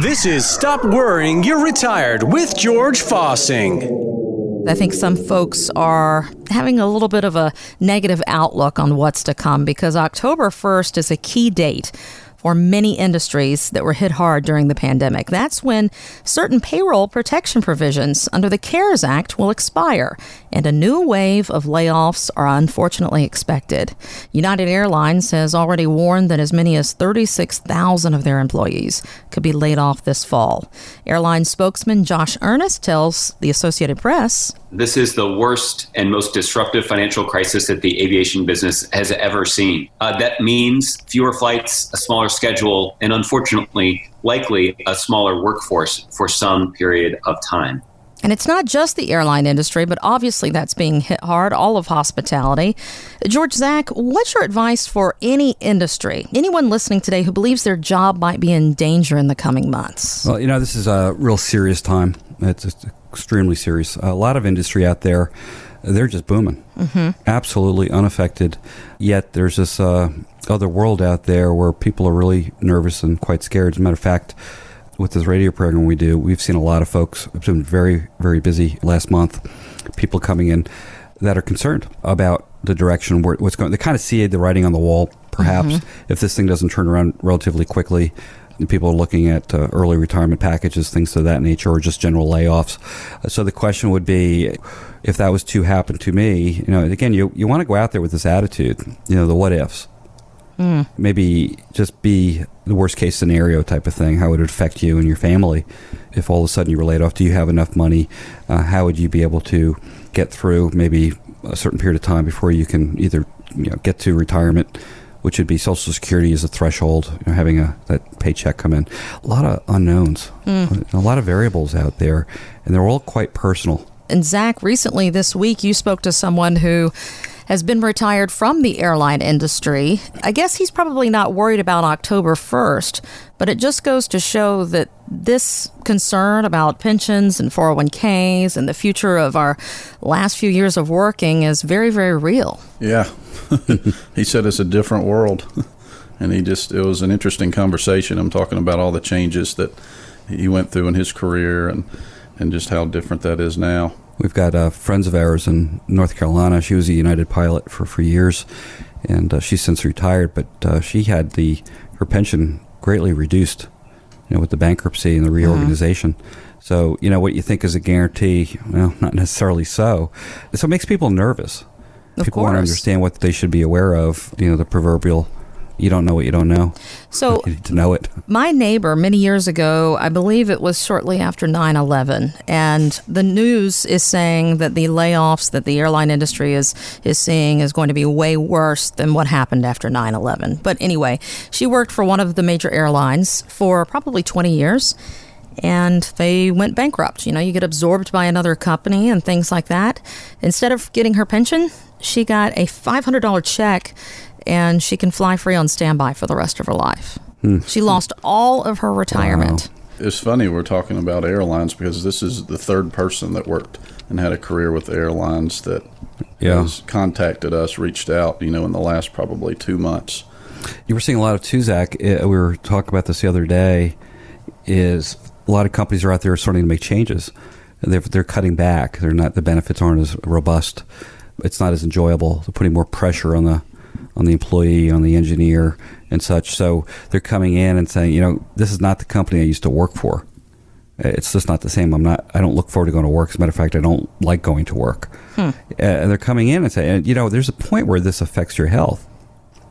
This is Stop Worrying You're Retired with George Fossing. I think some folks are having a little bit of a negative outlook on what's to come because October 1st is a key date for many industries that were hit hard during the pandemic. That's when certain payroll protection provisions under the CARES Act will expire, and a new wave of layoffs are unfortunately expected. United Airlines has already warned that as many as 36,000 of their employees could be laid off this fall. Airline spokesman Josh Earnest tells the Associated Press this is the worst and most disruptive financial crisis that the aviation business has ever seen. Uh, that means fewer flights, a smaller schedule, and unfortunately, likely a smaller workforce for some period of time. And it's not just the airline industry, but obviously that's being hit hard, all of hospitality. George Zach, what's your advice for any industry, anyone listening today who believes their job might be in danger in the coming months? Well, you know, this is a real serious time. It's extremely serious. A lot of industry out there, they're just booming, mm-hmm. absolutely unaffected. Yet there's this uh, other world out there where people are really nervous and quite scared. As a matter of fact, with this radio program we do, we've seen a lot of folks. It's been very, very busy last month. People coming in that are concerned about the direction where what's going. They kind of see the writing on the wall. Perhaps mm-hmm. if this thing doesn't turn around relatively quickly, people are looking at uh, early retirement packages, things of that nature, or just general layoffs. So the question would be, if that was to happen to me, you know, again, you you want to go out there with this attitude, you know, the what ifs. Mm. Maybe just be the worst case scenario type of thing. How would it affect you and your family if all of a sudden you were laid off? Do you have enough money? Uh, how would you be able to get through maybe a certain period of time before you can either you know, get to retirement? Which would be Social Security as a threshold, you know, having a that paycheck come in. A lot of unknowns, mm. a lot of variables out there, and they're all quite personal. And Zach, recently this week, you spoke to someone who has been retired from the airline industry. I guess he's probably not worried about October 1st, but it just goes to show that this concern about pensions and 401ks and the future of our last few years of working is very, very real. Yeah. he said it's a different world. and he just, it was an interesting conversation. I'm talking about all the changes that he went through in his career and, and just how different that is now. We've got uh, friends of ours in North Carolina. She was a United pilot for, for years, and uh, she's since retired. But uh, she had the her pension greatly reduced, you know, with the bankruptcy and the mm-hmm. reorganization. Mm-hmm. So you know what you think is a guarantee, well, not necessarily so. So it makes people nervous. Of people course. want to understand what they should be aware of. You know, the proverbial you don't know what you don't know. So you need to know it. My neighbor, many years ago, I believe it was shortly after 9 11, and the news is saying that the layoffs that the airline industry is, is seeing is going to be way worse than what happened after 9 11. But anyway, she worked for one of the major airlines for probably 20 years and they went bankrupt. You know, you get absorbed by another company and things like that. Instead of getting her pension, she got a $500 check and she can fly free on standby for the rest of her life. Hmm. She lost all of her retirement. Wow. It's funny we're talking about airlines because this is the third person that worked and had a career with airlines that yeah. has contacted us, reached out, you know, in the last probably two months. You were seeing a lot of Tuzak. Uh, we were talking about this the other day. Is a lot of companies are out there starting to make changes. They're, they're cutting back. They're not the benefits aren't as robust. It's not as enjoyable. They're putting more pressure on the on the employee, on the engineer, and such. So they're coming in and saying, you know, this is not the company I used to work for. It's just not the same. I'm not. I don't look forward to going to work. As a matter of fact, I don't like going to work. Hmm. And they're coming in and saying, you know, there's a point where this affects your health.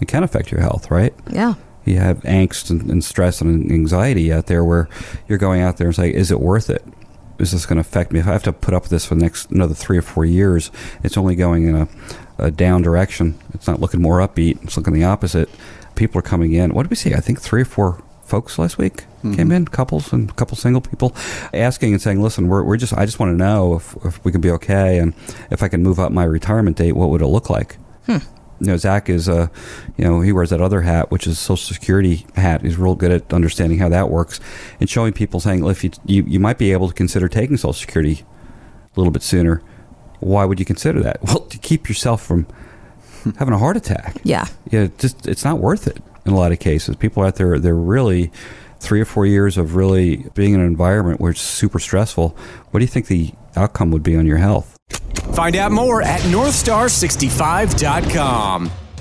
It can affect your health, right? Yeah. You have angst and, and stress and anxiety out there where you're going out there and saying, is it worth it? Is this going to affect me? If I have to put up with this for the next another three or four years, it's only going in a a down direction. It's not looking more upbeat. It's looking the opposite. People are coming in. What did we see? I think three or four folks last week mm-hmm. came in, couples and a couple single people, asking and saying, "Listen, we're, we're just I just want to know if, if we can be okay and if I can move up my retirement date, what would it look like?" Hmm. You know, Zach is, uh, you know, he wears that other hat, which is Social Security hat. He's real good at understanding how that works and showing people, saying, well, if you, you, you might be able to consider taking Social Security a little bit sooner why would you consider that? Well, to keep yourself from having a heart attack. Yeah. Yeah, just it's not worth it in a lot of cases. People out there they're really three or four years of really being in an environment where it's super stressful, what do you think the outcome would be on your health? Find out more at northstar65.com.